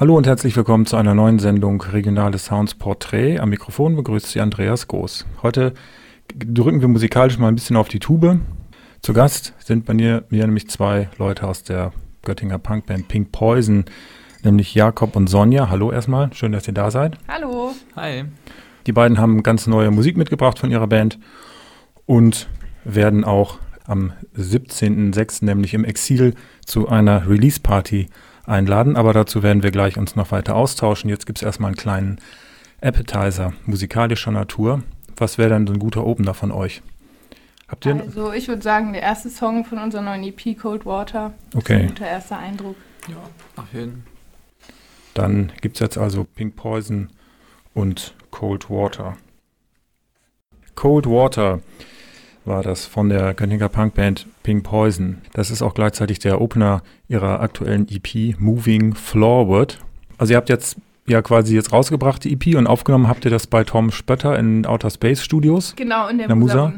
Hallo und herzlich willkommen zu einer neuen Sendung Regionale Sounds Portrait. Am Mikrofon begrüßt Sie Andreas Groß. Heute drücken wir musikalisch mal ein bisschen auf die Tube. Zu Gast sind bei mir, mir nämlich zwei Leute aus der Göttinger Punkband Pink Poison, nämlich Jakob und Sonja. Hallo erstmal, schön, dass ihr da seid. Hallo. Hi. Die beiden haben ganz neue Musik mitgebracht von ihrer Band und werden auch am 17.06., nämlich im Exil, zu einer Release-Party einladen, aber dazu werden wir gleich uns noch weiter austauschen. Jetzt gibt es erstmal einen kleinen Appetizer musikalischer Natur. Was wäre denn so ein guter Opener von euch? Habt ihr also ich würde sagen, der erste Song von unserer neuen EP Cold Water. Okay. Ist ein guter erster Eindruck. Ja, auf jeden Dann gibt es jetzt also Pink Poison und Cold Water. Cold Water war das von der Göttinger Punkband Pink Poison. Das ist auch gleichzeitig der Opener ihrer aktuellen EP Moving Forward. Also ihr habt jetzt ja quasi jetzt rausgebracht, die EP, und aufgenommen habt ihr das bei Tom Spötter in Outer Space Studios. Genau, in der, der Musa.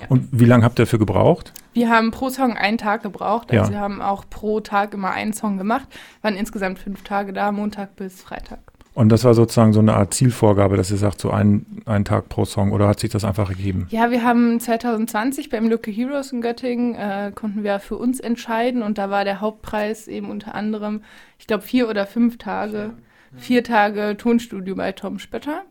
Ja. Und wie lange habt ihr dafür gebraucht? Wir haben pro Song einen Tag gebraucht. Also ja. wir haben auch pro Tag immer einen Song gemacht. Waren insgesamt fünf Tage da, Montag bis Freitag. Und das war sozusagen so eine Art Zielvorgabe, dass ihr sagt, so ein, ein Tag pro Song oder hat sich das einfach gegeben? Ja, wir haben 2020 beim Local Heroes in Göttingen, äh, konnten wir für uns entscheiden und da war der Hauptpreis eben unter anderem, ich glaube, vier oder fünf Tage, ja. vier Tage Tonstudio bei Tom Spötter.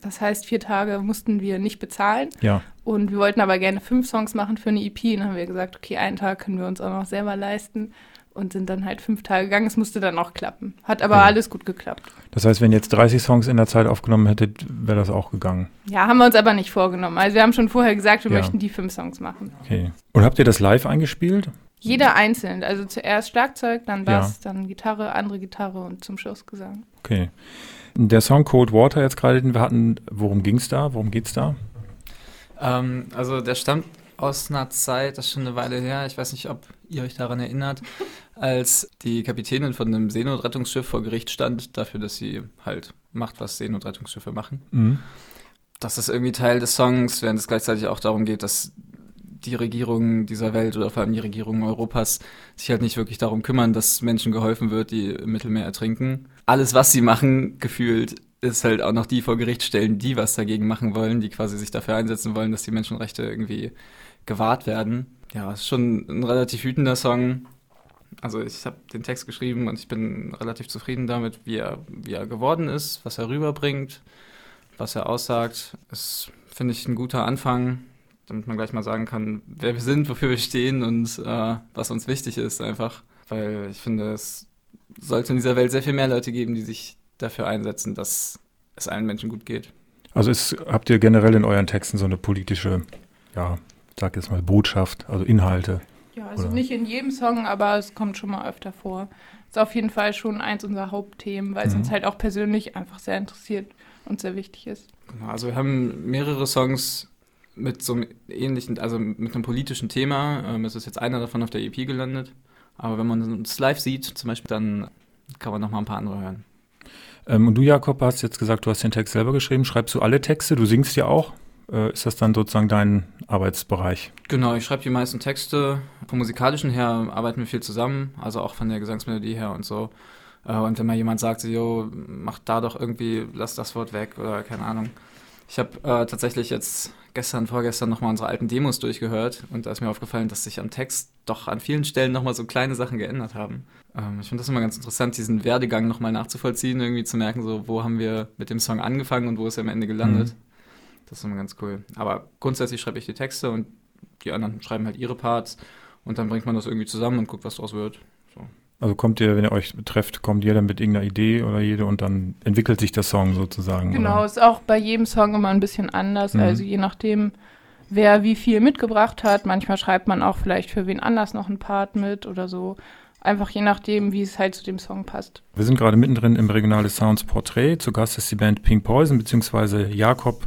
Das heißt, vier Tage mussten wir nicht bezahlen. Ja. Und wir wollten aber gerne fünf Songs machen für eine EP. Und dann haben wir gesagt, okay, einen Tag können wir uns auch noch selber leisten und sind dann halt fünf Tage gegangen. Es musste dann auch klappen. Hat aber ja. alles gut geklappt. Das heißt, wenn ihr jetzt 30 Songs in der Zeit aufgenommen hättet, wäre das auch gegangen? Ja, haben wir uns aber nicht vorgenommen. Also wir haben schon vorher gesagt, wir ja. möchten die fünf Songs machen. Okay. Und habt ihr das live eingespielt? Jeder einzeln. Also zuerst Schlagzeug, dann Bass, ja. dann Gitarre, andere Gitarre und zum Schluss Gesang. Okay. Der Song Cold Water jetzt gerade, den wir hatten, worum ging es da? Worum geht es da? Ähm, also der stammt aus einer Zeit, das ist schon eine Weile her, ich weiß nicht, ob ihr euch daran erinnert, als die Kapitänin von einem Seenotrettungsschiff vor Gericht stand, dafür, dass sie halt macht, was Seenotrettungsschiffe machen. Mhm. Das ist irgendwie Teil des Songs, während es gleichzeitig auch darum geht, dass die Regierungen dieser Welt oder vor allem die Regierungen Europas sich halt nicht wirklich darum kümmern, dass Menschen geholfen wird, die im Mittelmeer ertrinken. Alles, was sie machen, gefühlt, ist halt auch noch die vor Gericht stellen, die was dagegen machen wollen, die quasi sich dafür einsetzen wollen, dass die Menschenrechte irgendwie gewahrt werden. Ja, ist schon ein relativ wütender Song. Also ich habe den Text geschrieben und ich bin relativ zufrieden damit, wie er, wie er geworden ist, was er rüberbringt, was er aussagt. Ist, finde ich, ein guter Anfang, damit man gleich mal sagen kann, wer wir sind, wofür wir stehen und äh, was uns wichtig ist einfach. Weil ich finde, es sollte in dieser Welt sehr viel mehr Leute geben, die sich dafür einsetzen, dass es allen Menschen gut geht. Also ist, habt ihr generell in euren Texten so eine politische ja, sag jetzt mal, Botschaft, also Inhalte. Ja, also oder? nicht in jedem Song, aber es kommt schon mal öfter vor. Ist auf jeden Fall schon eins unserer Hauptthemen, weil mhm. es uns halt auch persönlich einfach sehr interessiert und sehr wichtig ist. Genau, also wir haben mehrere Songs mit so einem ähnlichen, also mit einem politischen Thema. Ähm, es ist jetzt einer davon auf der EP gelandet. Aber wenn man uns live sieht, zum Beispiel, dann kann man noch mal ein paar andere hören. Ähm, und du, Jakob, hast jetzt gesagt, du hast den Text selber geschrieben. Schreibst du alle Texte? Du singst ja auch äh, ist das dann sozusagen dein Arbeitsbereich? Genau, ich schreibe die meisten Texte. Vom musikalischen her arbeiten wir viel zusammen, also auch von der Gesangsmelodie her und so. Äh, und wenn mal jemand sagt, jo, mach da doch irgendwie, lass das Wort weg oder keine Ahnung. Ich habe äh, tatsächlich jetzt gestern, vorgestern nochmal unsere alten Demos durchgehört und da ist mir aufgefallen, dass sich am Text doch an vielen Stellen nochmal so kleine Sachen geändert haben. Ähm, ich finde das immer ganz interessant, diesen Werdegang nochmal nachzuvollziehen, irgendwie zu merken, so wo haben wir mit dem Song angefangen und wo ist er am Ende gelandet. Mhm. Das ist immer ganz cool. Aber grundsätzlich schreibe ich die Texte und die anderen schreiben halt ihre Parts und dann bringt man das irgendwie zusammen und guckt, was daraus wird. So. Also kommt ihr, wenn ihr euch trefft, kommt jeder mit irgendeiner Idee oder jede und dann entwickelt sich der Song sozusagen. Genau, oder? ist auch bei jedem Song immer ein bisschen anders. Mhm. Also je nachdem, wer wie viel mitgebracht hat. Manchmal schreibt man auch vielleicht für wen anders noch einen Part mit oder so. Einfach je nachdem, wie es halt zu dem Song passt. Wir sind gerade mittendrin im Regionale Sounds Portrait. Zu Gast ist die Band Pink Poison beziehungsweise Jakob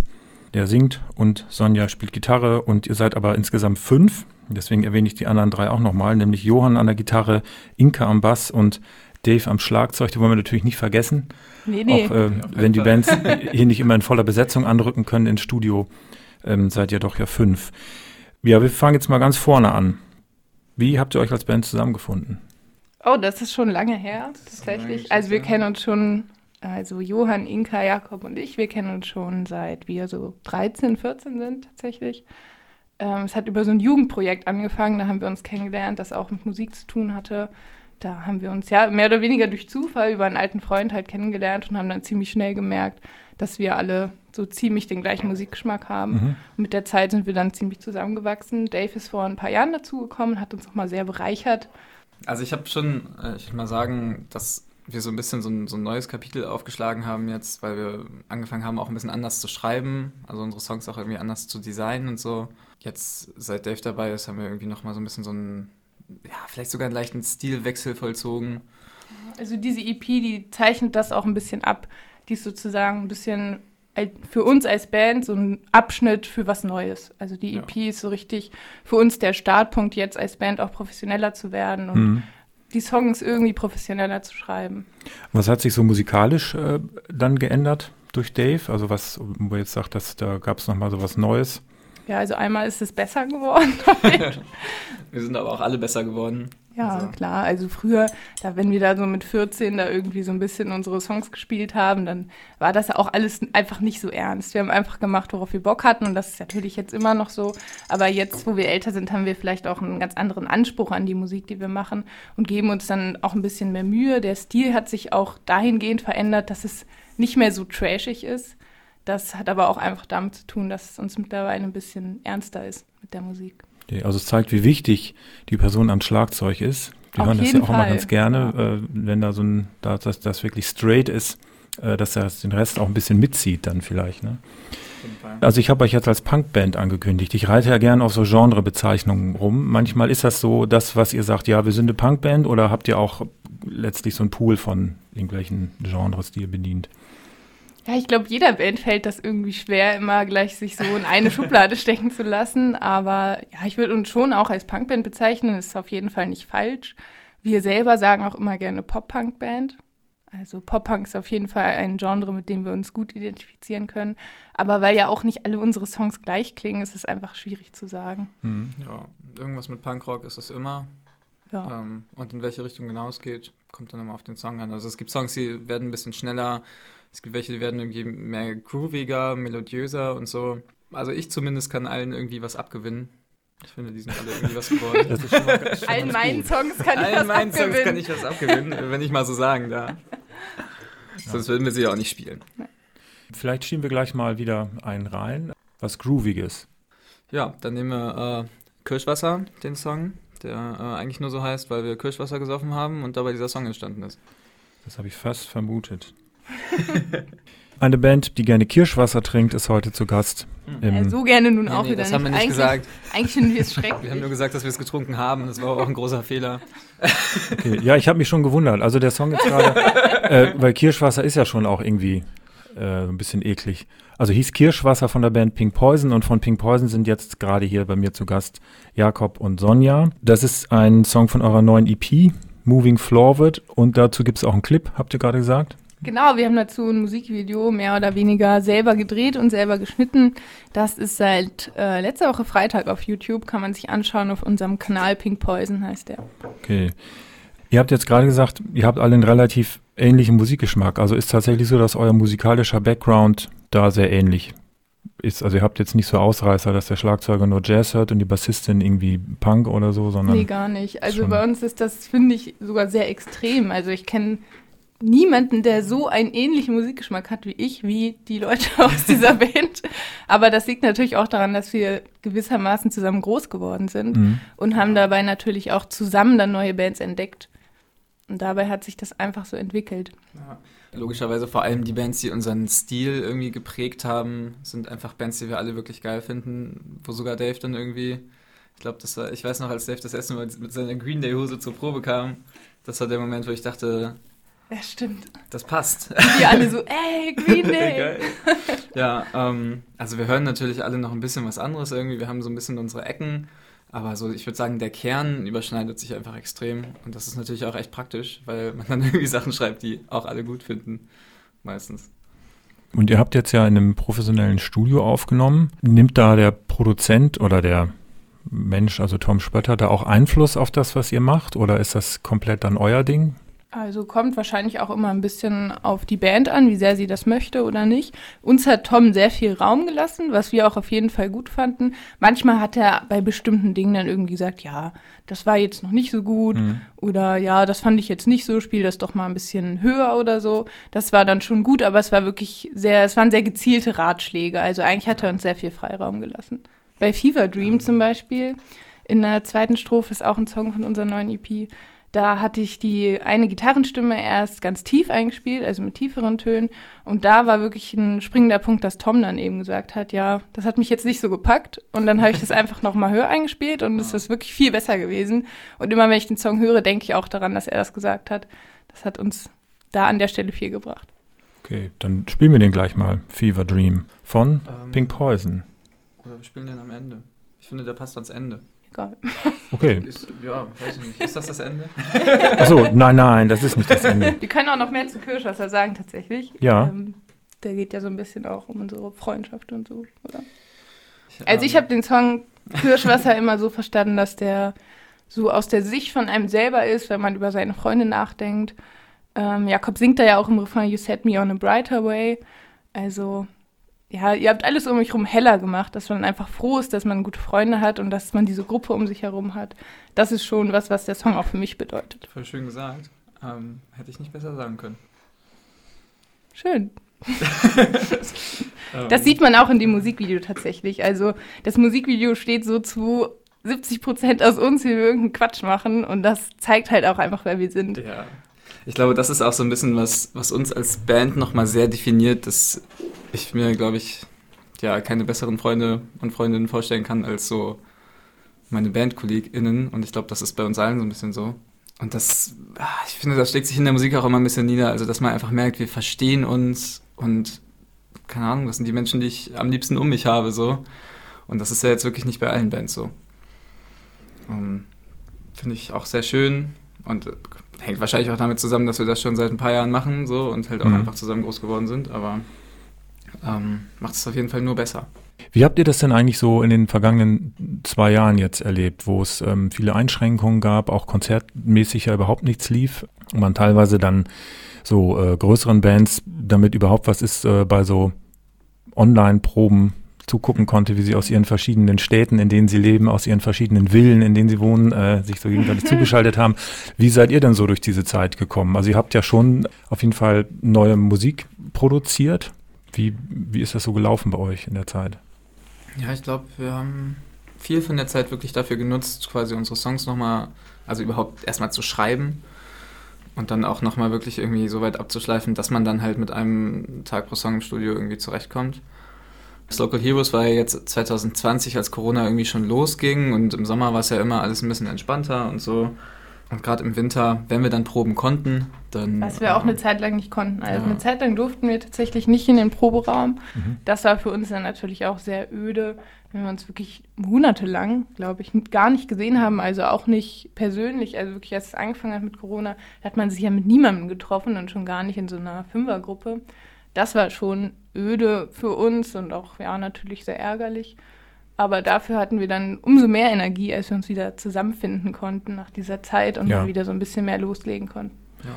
der singt und Sonja spielt Gitarre und ihr seid aber insgesamt fünf. Deswegen erwähne ich die anderen drei auch nochmal, nämlich Johann an der Gitarre, Inka am Bass und Dave am Schlagzeug. Die wollen wir natürlich nicht vergessen. Nee, nee. Auch äh, wenn die Bands hier nicht immer in voller Besetzung anrücken können ins Studio, ähm, seid ihr doch ja fünf. Ja, wir fangen jetzt mal ganz vorne an. Wie habt ihr euch als Band zusammengefunden? Oh, das ist schon lange her, tatsächlich. Also wir kennen uns schon, also Johann, Inka, Jakob und ich, wir kennen uns schon seit wir so 13, 14 sind tatsächlich. Ähm, es hat über so ein Jugendprojekt angefangen, da haben wir uns kennengelernt, das auch mit Musik zu tun hatte. Da haben wir uns ja mehr oder weniger durch Zufall über einen alten Freund halt kennengelernt und haben dann ziemlich schnell gemerkt, dass wir alle so ziemlich den gleichen Musikgeschmack haben. Mhm. Mit der Zeit sind wir dann ziemlich zusammengewachsen. Dave ist vor ein paar Jahren dazugekommen, hat uns nochmal sehr bereichert. Also ich habe schon, äh, ich will mal sagen, dass wir so ein bisschen so ein, so ein, neues Kapitel aufgeschlagen haben jetzt, weil wir angefangen haben, auch ein bisschen anders zu schreiben, also unsere Songs auch irgendwie anders zu designen und so. Jetzt, seit Dave dabei ist, haben wir irgendwie nochmal so ein bisschen so einen, ja, vielleicht sogar einen leichten Stilwechsel vollzogen. Also diese EP, die zeichnet das auch ein bisschen ab. Die ist sozusagen ein bisschen für uns als Band so ein Abschnitt für was Neues. Also die EP ja. ist so richtig für uns der Startpunkt, jetzt als Band auch professioneller zu werden und mhm. Die Songs irgendwie professioneller zu schreiben. Was hat sich so musikalisch äh, dann geändert durch Dave? Also was, wo jetzt sagt, dass da gab es nochmal so was Neues? Ja, also einmal ist es besser geworden. Wir sind aber auch alle besser geworden. Ja, also. klar. Also früher, da, wenn wir da so mit 14 da irgendwie so ein bisschen unsere Songs gespielt haben, dann war das ja auch alles einfach nicht so ernst. Wir haben einfach gemacht, worauf wir Bock hatten und das ist natürlich jetzt immer noch so. Aber jetzt, wo wir älter sind, haben wir vielleicht auch einen ganz anderen Anspruch an die Musik, die wir machen und geben uns dann auch ein bisschen mehr Mühe. Der Stil hat sich auch dahingehend verändert, dass es nicht mehr so trashig ist. Das hat aber auch einfach damit zu tun, dass es uns mittlerweile ein bisschen ernster ist mit der Musik. Also es zeigt, wie wichtig die Person am Schlagzeug ist. Wir hören das ja auch Fall. immer ganz gerne, äh, wenn da so ein, da, das, das wirklich straight ist, äh, dass er den Rest auch ein bisschen mitzieht dann vielleicht. Ne? Also ich habe euch jetzt als Punkband angekündigt. Ich reite ja gerne auf so Genrebezeichnungen rum. Manchmal ist das so, das, was ihr sagt, ja, wir sind eine Punkband oder habt ihr auch letztlich so einen Pool von irgendwelchen Genres, die ihr bedient? Ja, ich glaube, jeder Band fällt das irgendwie schwer, immer gleich sich so in eine Schublade stecken zu lassen. Aber ja, ich würde uns schon auch als Punkband bezeichnen. Das ist auf jeden Fall nicht falsch. Wir selber sagen auch immer gerne Pop-Punk-Band. Also Pop-Punk ist auf jeden Fall ein Genre, mit dem wir uns gut identifizieren können. Aber weil ja auch nicht alle unsere Songs gleich klingen, ist es einfach schwierig zu sagen. Hm. Ja, irgendwas mit Punkrock ist es immer. Ja. Ähm, und in welche Richtung genau es geht, kommt dann immer auf den Song an. Also es gibt Songs, die werden ein bisschen schneller, es gibt welche, die werden irgendwie mehr grooviger, melodiöser und so. Also ich zumindest kann allen irgendwie was abgewinnen. Ich finde, die sind alle irgendwie was geworden. Das ist schon mal, schon allen meinen Songs kann ich allen was meinen abgewinnen. Songs kann ich was abgewinnen, wenn ich mal so sagen darf. Sonst würden wir sie ja auch nicht spielen. Vielleicht schieben wir gleich mal wieder einen rein. Was Grooviges. Ja, dann nehmen wir äh, Kirschwasser, den Song, der äh, eigentlich nur so heißt, weil wir Kirschwasser gesoffen haben und dabei dieser Song entstanden ist. Das habe ich fast vermutet. Eine Band, die gerne Kirschwasser trinkt, ist heute zu Gast. Ja, so gerne nun auch nee, wieder das nicht. haben wir nicht eigentlich, gesagt. Eigentlich finden wir es schrecklich. Wir haben nur gesagt, dass wir es getrunken haben. Das war auch ein großer Fehler. Okay. Ja, ich habe mich schon gewundert. Also der Song jetzt gerade, äh, weil Kirschwasser ist ja schon auch irgendwie äh, ein bisschen eklig. Also hieß Kirschwasser von der Band Pink Poison und von Pink Poison sind jetzt gerade hier bei mir zu Gast Jakob und Sonja. Das ist ein Song von eurer neuen EP, Moving Forward und dazu gibt es auch einen Clip, habt ihr gerade gesagt? Genau, wir haben dazu ein Musikvideo mehr oder weniger selber gedreht und selber geschnitten. Das ist seit äh, letzter Woche Freitag auf YouTube, kann man sich anschauen auf unserem Kanal Pink Poison heißt der. Okay. Ihr habt jetzt gerade gesagt, ihr habt alle einen relativ ähnlichen Musikgeschmack. Also ist tatsächlich so, dass euer musikalischer Background da sehr ähnlich ist. Also ihr habt jetzt nicht so Ausreißer, dass der Schlagzeuger nur Jazz hört und die Bassistin irgendwie Punk oder so, sondern. Nee, gar nicht. Also bei uns ist das, finde ich, sogar sehr extrem. Also ich kenne niemanden, der so einen ähnlichen Musikgeschmack hat wie ich, wie die Leute aus dieser Band. Aber das liegt natürlich auch daran, dass wir gewissermaßen zusammen groß geworden sind mhm. und haben dabei natürlich auch zusammen dann neue Bands entdeckt. Und dabei hat sich das einfach so entwickelt. Ja. Logischerweise vor allem die Bands, die unseren Stil irgendwie geprägt haben, sind einfach Bands, die wir alle wirklich geil finden, wo sogar Dave dann irgendwie, ich glaube, das war, ich weiß noch, als Dave das erste Mal mit seiner Green Day Hose zur Probe kam, das war der Moment, wo ich dachte, ja, stimmt. Das passt. Und die alle so, ey, Green Day. ja, ähm, also wir hören natürlich alle noch ein bisschen was anderes irgendwie. Wir haben so ein bisschen unsere Ecken. Aber so, ich würde sagen, der Kern überschneidet sich einfach extrem. Und das ist natürlich auch echt praktisch, weil man dann irgendwie Sachen schreibt, die auch alle gut finden. Meistens. Und ihr habt jetzt ja in einem professionellen Studio aufgenommen. Nimmt da der Produzent oder der Mensch, also Tom Spötter, da auch Einfluss auf das, was ihr macht? Oder ist das komplett dann euer Ding? Also kommt wahrscheinlich auch immer ein bisschen auf die Band an, wie sehr sie das möchte oder nicht. Uns hat Tom sehr viel Raum gelassen, was wir auch auf jeden Fall gut fanden. Manchmal hat er bei bestimmten Dingen dann irgendwie gesagt, ja, das war jetzt noch nicht so gut mhm. oder ja, das fand ich jetzt nicht so, spiel das doch mal ein bisschen höher oder so. Das war dann schon gut, aber es war wirklich sehr, es waren sehr gezielte Ratschläge. Also eigentlich hat er uns sehr viel Freiraum gelassen. Bei Fever Dream zum Beispiel, in der zweiten Strophe ist auch ein Song von unserer neuen EP da hatte ich die eine Gitarrenstimme erst ganz tief eingespielt, also mit tieferen Tönen. Und da war wirklich ein springender Punkt, dass Tom dann eben gesagt hat, ja, das hat mich jetzt nicht so gepackt. Und dann habe ich das einfach nochmal höher eingespielt und es ist wirklich viel besser gewesen. Und immer wenn ich den Song höre, denke ich auch daran, dass er das gesagt hat. Das hat uns da an der Stelle viel gebracht. Okay, dann spielen wir den gleich mal. Fever Dream von ähm, Pink Poison. Oder wir spielen den am Ende. Ich finde, der passt ans Ende egal. Okay. Ist, ja, weiß ich nicht. Ist das das Ende? Achso, nein, nein, das ist nicht das Ende. Wir können auch noch mehr zu Kirschwasser sagen, tatsächlich. Ja. Ähm, der geht ja so ein bisschen auch um unsere Freundschaft und so, oder? Ich, also ich habe den Song Kirschwasser immer so verstanden, dass der so aus der Sicht von einem selber ist, wenn man über seine Freunde nachdenkt. Ähm, Jakob singt da ja auch im Refrain You set me on a brighter way. Also ja, ihr habt alles um mich herum heller gemacht, dass man einfach froh ist, dass man gute Freunde hat und dass man diese Gruppe um sich herum hat. Das ist schon was, was der Song auch für mich bedeutet. Voll schön gesagt. Ähm, hätte ich nicht besser sagen können. Schön. das sieht man auch in dem Musikvideo tatsächlich. Also das Musikvideo steht so zu 70 Prozent aus uns, wie wir irgendeinen Quatsch machen und das zeigt halt auch einfach, wer wir sind. Ja. Ich glaube, das ist auch so ein bisschen was, was uns als Band nochmal sehr definiert, dass ich mir, glaube ich, ja, keine besseren Freunde und Freundinnen vorstellen kann als so meine BandkollegInnen. Und ich glaube, das ist bei uns allen so ein bisschen so. Und das, ah, ich finde, das schlägt sich in der Musik auch immer ein bisschen nieder. Also, dass man einfach merkt, wir verstehen uns und keine Ahnung, das sind die Menschen, die ich am liebsten um mich habe, so. Und das ist ja jetzt wirklich nicht bei allen Bands so. Finde ich auch sehr schön und hängt wahrscheinlich auch damit zusammen, dass wir das schon seit ein paar Jahren machen, so und halt auch mhm. einfach zusammen groß geworden sind. Aber ähm, macht es auf jeden Fall nur besser. Wie habt ihr das denn eigentlich so in den vergangenen zwei Jahren jetzt erlebt, wo es ähm, viele Einschränkungen gab, auch konzertmäßig ja überhaupt nichts lief und man teilweise dann so äh, größeren Bands, damit überhaupt was ist, äh, bei so Online-Proben zugucken konnte, wie sie aus ihren verschiedenen Städten, in denen sie leben, aus ihren verschiedenen Villen, in denen sie wohnen, äh, sich so gegenseitig zugeschaltet haben. Wie seid ihr denn so durch diese Zeit gekommen? Also ihr habt ja schon auf jeden Fall neue Musik produziert. Wie, wie ist das so gelaufen bei euch in der Zeit? Ja, ich glaube, wir haben viel von der Zeit wirklich dafür genutzt, quasi unsere Songs nochmal, also überhaupt erstmal zu schreiben und dann auch nochmal wirklich irgendwie so weit abzuschleifen, dass man dann halt mit einem Tag pro Song im Studio irgendwie zurechtkommt. Das Local Heroes war ja jetzt 2020, als Corona irgendwie schon losging und im Sommer war es ja immer alles ein bisschen entspannter und so. Und gerade im Winter, wenn wir dann proben konnten, dann. Was wir auch eine Zeit lang nicht konnten. Also ja. eine Zeit lang durften wir tatsächlich nicht in den Proberaum. Mhm. Das war für uns dann natürlich auch sehr öde, wenn wir uns wirklich monatelang, glaube ich, gar nicht gesehen haben. Also auch nicht persönlich. Also wirklich, als es angefangen hat mit Corona, hat man sich ja mit niemandem getroffen und schon gar nicht in so einer Fünfergruppe. Das war schon öde für uns und auch ja natürlich sehr ärgerlich. Aber dafür hatten wir dann umso mehr Energie, als wir uns wieder zusammenfinden konnten nach dieser Zeit und ja. dann wieder so ein bisschen mehr loslegen konnten. Ja.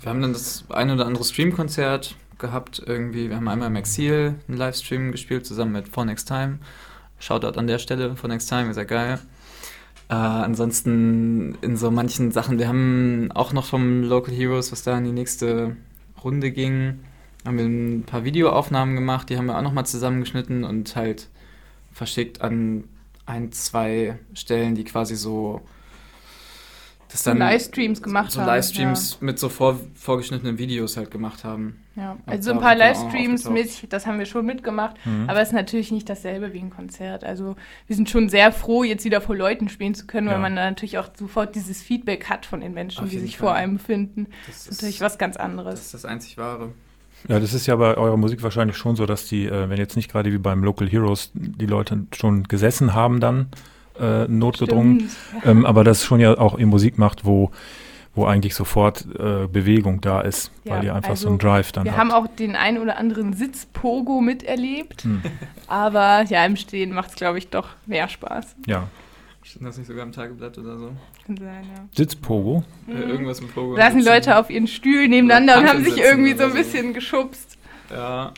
Wir haben dann das ein oder andere Streamkonzert gehabt irgendwie. Wir haben einmal im Exil einen Livestream gespielt, zusammen mit For Next Time. Shoutout an der Stelle, For Next Time, ist ja geil. Äh, ansonsten in so manchen Sachen, wir haben auch noch vom Local Heroes, was da in die nächste Runde ging, haben wir ein paar Videoaufnahmen gemacht, die haben wir auch nochmal zusammengeschnitten und halt verschickt an ein, zwei Stellen, die quasi so das dann Livestreams gemacht so haben. So Livestreams ja. mit so vor, vorgeschnittenen Videos halt gemacht haben. Ja, also ein paar Livestreams mit, das haben wir schon mitgemacht, mhm. aber es ist natürlich nicht dasselbe wie ein Konzert. Also wir sind schon sehr froh, jetzt wieder vor Leuten spielen zu können, ja. weil man da natürlich auch sofort dieses Feedback hat von den Menschen, Auf die sich Fall. vor einem befinden. Das, das ist natürlich was ganz anderes. Das ist das einzig Wahre. Ja, das ist ja bei eurer Musik wahrscheinlich schon so, dass die, äh, wenn jetzt nicht gerade wie beim Local Heroes die Leute schon gesessen haben dann, äh, notgedrungen, ähm, aber das schon ja auch ihr Musik macht, wo, wo eigentlich sofort äh, Bewegung da ist, Ja, weil ihr einfach so also einen Drive dann Wir habt. haben auch den einen oder anderen Sitzpogo miterlebt, Hm. aber ja, im Stehen macht es, glaube ich, doch mehr Spaß. Ja. Stand das nicht sogar im Tageblatt oder so? Kann sein, ja. Sitzpogo. Äh, irgendwas im Pogo. Da saßen Leute auf ihren Stühlen nebeneinander Oder und haben sich irgendwie so ein so. bisschen geschubst. Ja.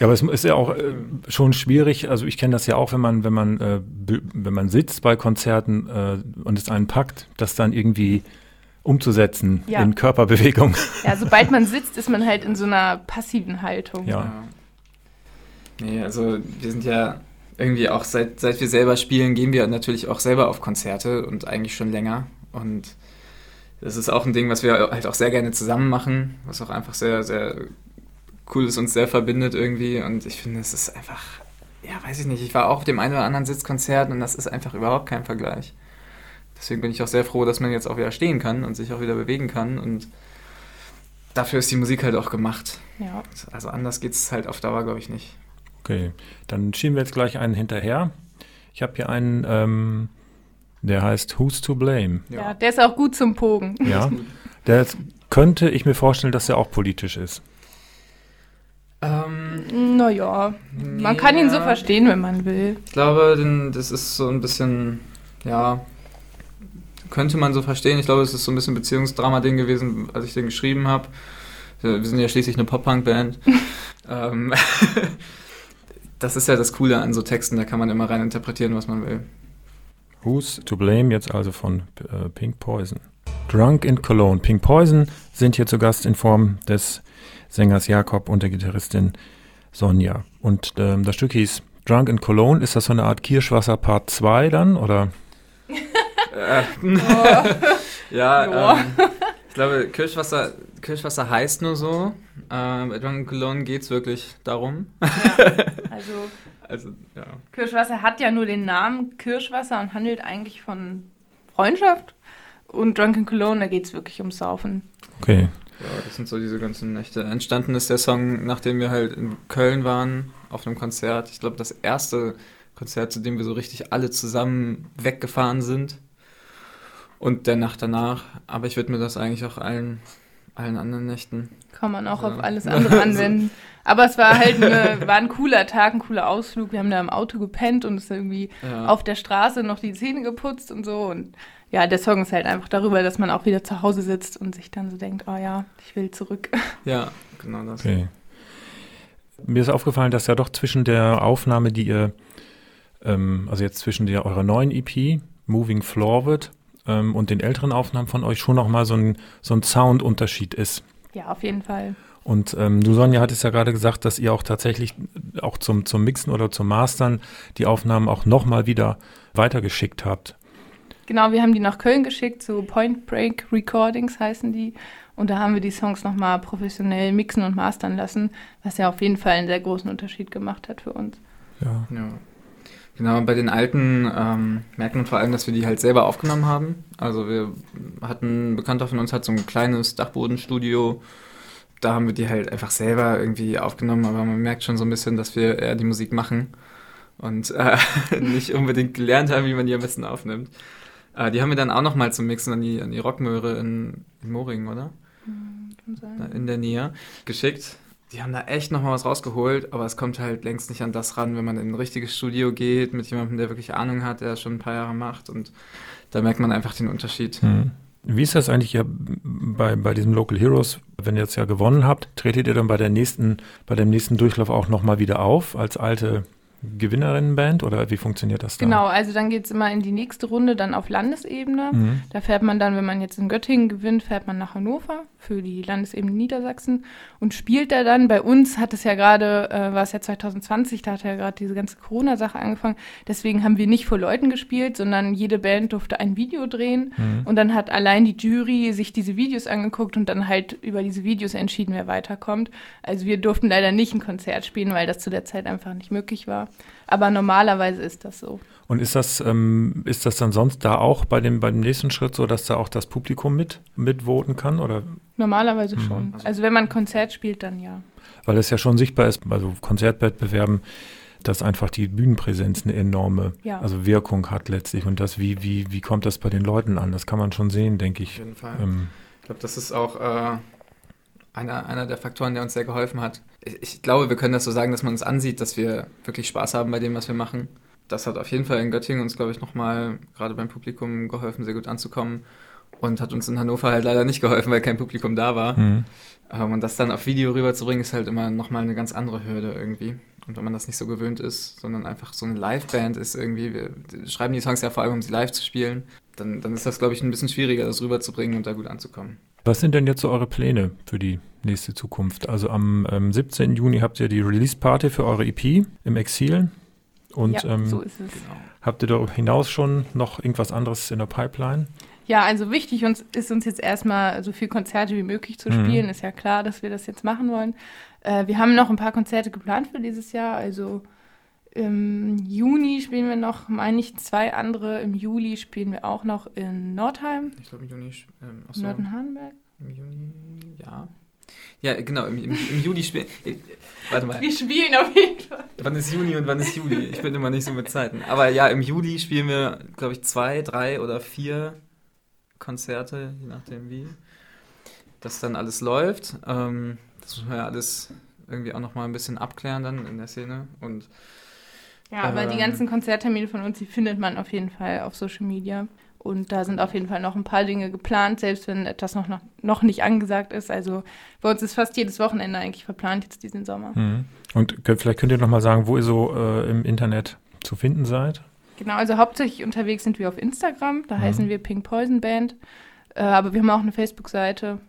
Ja, aber es ist ja auch äh, schon schwierig. Also ich kenne das ja auch, wenn man, wenn man, äh, wenn man sitzt bei Konzerten äh, und es einen packt, das dann irgendwie umzusetzen Ja. in Körperbewegung. Ja, sobald man sitzt, ist man halt in so einer passiven Haltung. Ja. Nee, also wir sind ja irgendwie auch seit, seit wir selber spielen, gehen wir natürlich auch selber auf Konzerte und eigentlich schon länger. Und das ist auch ein Ding, was wir halt auch sehr gerne zusammen machen, was auch einfach sehr, sehr cool ist, uns sehr verbindet irgendwie. Und ich finde, es ist einfach, ja, weiß ich nicht, ich war auch auf dem einen oder anderen Sitzkonzert und das ist einfach überhaupt kein Vergleich. Deswegen bin ich auch sehr froh, dass man jetzt auch wieder stehen kann und sich auch wieder bewegen kann. Und dafür ist die Musik halt auch gemacht. Ja. Also anders geht es halt auf Dauer, glaube ich, nicht. Okay, dann schieben wir jetzt gleich einen hinterher. Ich habe hier einen, ähm, der heißt Who's to Blame. Ja. der ist auch gut zum Pogen. Ja, der ist- könnte ich mir vorstellen, dass er auch politisch ist. Ähm, Naja, man kann ihn so verstehen, wenn man will. Ich glaube, denn das ist so ein bisschen, ja, könnte man so verstehen. Ich glaube, es ist so ein bisschen Beziehungsdrama-Ding gewesen, als ich den geschrieben habe. Wir sind ja schließlich eine Pop-Punk-Band. ähm, das ist ja das Coole an so Texten, da kann man immer rein interpretieren, was man will. Who's to Blame jetzt also von äh, Pink Poison. Drunk in Cologne. Pink Poison sind hier zu Gast in Form des Sängers Jakob und der Gitarristin Sonja. Und ähm, das Stück hieß Drunk in Cologne. Ist das so eine Art Kirschwasser Part 2 dann? Oder? Äh, ja, Ja. ähm, glaube, Kirschwasser, Kirschwasser heißt nur so. Ähm, bei Drunken Cologne geht es wirklich darum. Also Also, ja. Kirschwasser hat ja nur den Namen Kirschwasser und handelt eigentlich von Freundschaft. Und Drunken Cologne, da geht es wirklich ums Saufen. Okay. Ja, das sind so diese ganzen Nächte. Entstanden ist der Song, nachdem wir halt in Köln waren, auf einem Konzert. Ich glaube, das erste Konzert, zu dem wir so richtig alle zusammen weggefahren sind. Und der Nacht danach. Aber ich widme das eigentlich auch allen, allen anderen Nächten. Kann man auch Ja. auf alles andere anwenden. Aber es war halt eine, war ein cooler Tag, ein cooler Ausflug. Wir haben da im Auto gepennt und es irgendwie Ja. auf der Straße noch die Zähne geputzt und so. Und ja, der Song ist halt einfach darüber, dass man auch wieder zu Hause sitzt und sich dann so denkt, oh ja, ich will zurück. ja, genau das. Okay. Mir ist aufgefallen, dass ja doch zwischen der Aufnahme, die ihr, ähm, also jetzt zwischen der eurer neuen EP, Moving Forward, ähm, und den älteren Aufnahmen von euch schon nochmal so ein, so ein Soundunterschied ist. Ja, auf jeden Fall. Und ähm, du, Sonja, hattest ja gerade gesagt, dass ihr auch tatsächlich auch zum, zum Mixen oder zum Mastern die Aufnahmen auch nochmal wieder weitergeschickt habt. Genau, wir haben die nach Köln geschickt, so Point Break Recordings heißen die. Und da haben wir die Songs nochmal professionell mixen und mastern lassen, was ja auf jeden Fall einen sehr großen Unterschied gemacht hat für uns. Ja. Ja. Genau, bei den alten ähm, merkt man vor allem, dass wir die halt selber aufgenommen haben. Also wir hatten, ein Bekannter von uns hat so ein kleines Dachbodenstudio. Da haben wir die halt einfach selber irgendwie aufgenommen, aber man merkt schon so ein bisschen, dass wir eher die Musik machen und äh, nicht unbedingt gelernt haben, wie man die am besten aufnimmt. Äh, die haben wir dann auch nochmal zum Mixen an die, an die Rockmöhre in, in Moringen, oder? Kann sein. in der Nähe geschickt. Die haben da echt nochmal was rausgeholt, aber es kommt halt längst nicht an das ran, wenn man in ein richtiges Studio geht mit jemandem, der wirklich Ahnung hat, der das schon ein paar Jahre macht und da merkt man einfach den Unterschied. Hm. Wie ist das eigentlich ja bei, bei diesem Local Heroes, wenn ihr jetzt ja gewonnen habt, tretet ihr dann bei der nächsten, bei dem nächsten Durchlauf auch nochmal wieder auf als alte Gewinnerinnenband oder wie funktioniert das da? Genau, also dann geht es immer in die nächste Runde, dann auf Landesebene. Mhm. Da fährt man dann, wenn man jetzt in Göttingen gewinnt, fährt man nach Hannover für die Landesebene Niedersachsen und spielt da dann. Bei uns hat es ja gerade, äh, war es ja 2020, da hat ja gerade diese ganze Corona-Sache angefangen. Deswegen haben wir nicht vor Leuten gespielt, sondern jede Band durfte ein Video drehen. Mhm. Und dann hat allein die Jury sich diese Videos angeguckt und dann halt über diese Videos entschieden, wer weiterkommt. Also wir durften leider nicht ein Konzert spielen, weil das zu der Zeit einfach nicht möglich war. Aber normalerweise ist das so. Und ist das, ähm, ist das dann sonst da auch bei dem, bei dem nächsten Schritt so, dass da auch das Publikum mit, mitvoten kann? Oder Normalerweise Mhm. schon. Also wenn man Konzert spielt, dann ja. weil es ja schon sichtbar ist, also Konzertwettbewerben, dass einfach die Bühnenpräsenz eine enorme Ja. also Wirkung hat letztlich. Und das, wie, wie, wie kommt das bei den Leuten an? Das kann man schon sehen, denke Auf ich. jeden Fall. Ähm, Ich glaube, das ist auch äh, einer, einer der Faktoren, der uns sehr geholfen hat. Ich, ich glaube, wir können das so sagen, dass man uns ansieht, dass wir wirklich Spaß haben bei dem, was wir machen. Das hat auf jeden Fall in Göttingen uns, glaube ich, nochmal gerade beim Publikum geholfen, sehr gut anzukommen. Und hat uns in Hannover halt leider nicht geholfen, weil kein Publikum da war. mhm. Ähm, und das dann auf Video rüberzubringen, ist halt immer nochmal eine ganz andere Hürde irgendwie. Und wenn man das nicht so gewöhnt ist, sondern einfach so eine Liveband ist irgendwie, wir schreiben die Songs ja vor allem, um sie live zu spielen, dann, dann ist das, glaube ich, ein bisschen schwieriger, das rüberzubringen und da gut anzukommen. Was sind denn jetzt so eure Pläne für die nächste Zukunft? Also am ähm, 17. Juni habt ihr die Release-Party für eure EP im Exil. Und ja, ähm, so ist es. Genau. habt ihr darüber hinaus schon noch irgendwas anderes in der Pipeline? Ja, also wichtig uns, ist uns jetzt erstmal so viel Konzerte wie möglich zu Mhm. spielen. Ist ja klar, dass wir das jetzt machen wollen. Äh, wir haben noch ein paar Konzerte geplant für dieses Jahr. Also im Juni spielen wir noch, meine ich, zwei andere. Im Juli spielen wir auch noch in Nordheim, Ich glaube, im Juni. Ähm, achso, Nörten-Hardenberg. Im Juni, ja. Ja, genau, im, im, im Juli spielen. Äh, warte mal, Wir spielen auf jeden Fall. wann ist Juni und wann ist Juli? Ich bin immer nicht so mit Zeiten. Aber ja, im Juli spielen wir, glaube ich, zwei, drei oder vier Konzerte, je nachdem wie. Das dann alles läuft. Ähm, das muss man ja alles irgendwie auch nochmal ein bisschen abklären dann in der Szene. Und Ja, aber die Ähm. ganzen Konzerttermine von uns, die findet man auf jeden Fall auf Social Media. Und da sind auf jeden Fall noch ein paar Dinge geplant, selbst wenn etwas noch, noch, noch nicht angesagt ist. Also bei uns ist fast jedes Wochenende eigentlich verplant jetzt diesen Sommer. Mhm. Und könnt, vielleicht könnt ihr noch mal sagen, wo ihr so äh, im Internet zu finden seid? Genau, also hauptsächlich unterwegs sind wir auf Instagram, da Mhm. heißen wir Pink Poison Band. Äh, aber wir haben auch eine Facebook-Seite.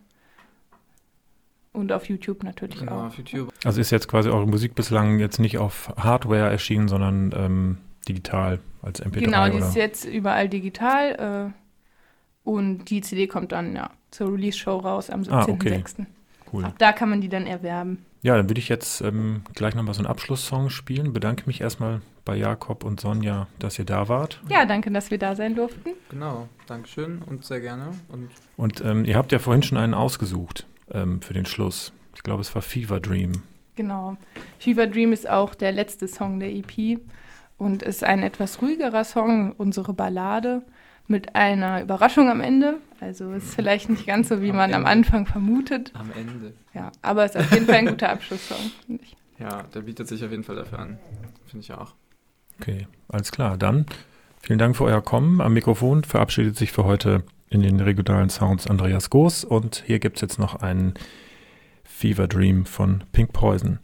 Und auf YouTube natürlich genau, auch. auf YouTube. Also ist jetzt quasi eure Musik bislang jetzt nicht auf Hardware erschienen, sondern ähm, digital als MP3 Genau, die oder? ist jetzt überall digital. Äh, und die CD kommt dann ja zur Release-Show raus am Ah, okay. 17.06. Cool. Ab da kann man die dann erwerben. Ja, dann würde ich jetzt ähm, gleich nochmal so einen Abschlusssong spielen. Bedanke mich erstmal bei Jakob und Sonja, dass ihr da wart. Ja, danke, dass wir da sein durften. Genau, Dankeschön und sehr gerne. Und Und ähm, ihr habt ja vorhin schon einen ausgesucht ähm, für den Schluss. Ich glaube, es war Fever Dream. Genau. Fever Dream ist auch der letzte Song der EP und ist ein etwas ruhigerer Song, unsere Ballade, mit einer Überraschung am Ende. Also ist vielleicht nicht ganz so, wie Am man am Ende. Anfang vermutet. am Ende. Ja, aber ist auf jeden Fall ein guter Abschlusssong, finde ich. Ja, der bietet sich auf jeden Fall dafür an. Finde ich auch. Okay, alles klar. Dann vielen Dank für euer Kommen. Am Mikrofon verabschiedet sich für heute in den regionalen Sounds Andreas Goos und hier gibt es jetzt noch einen Fever Dream von Pink Poison.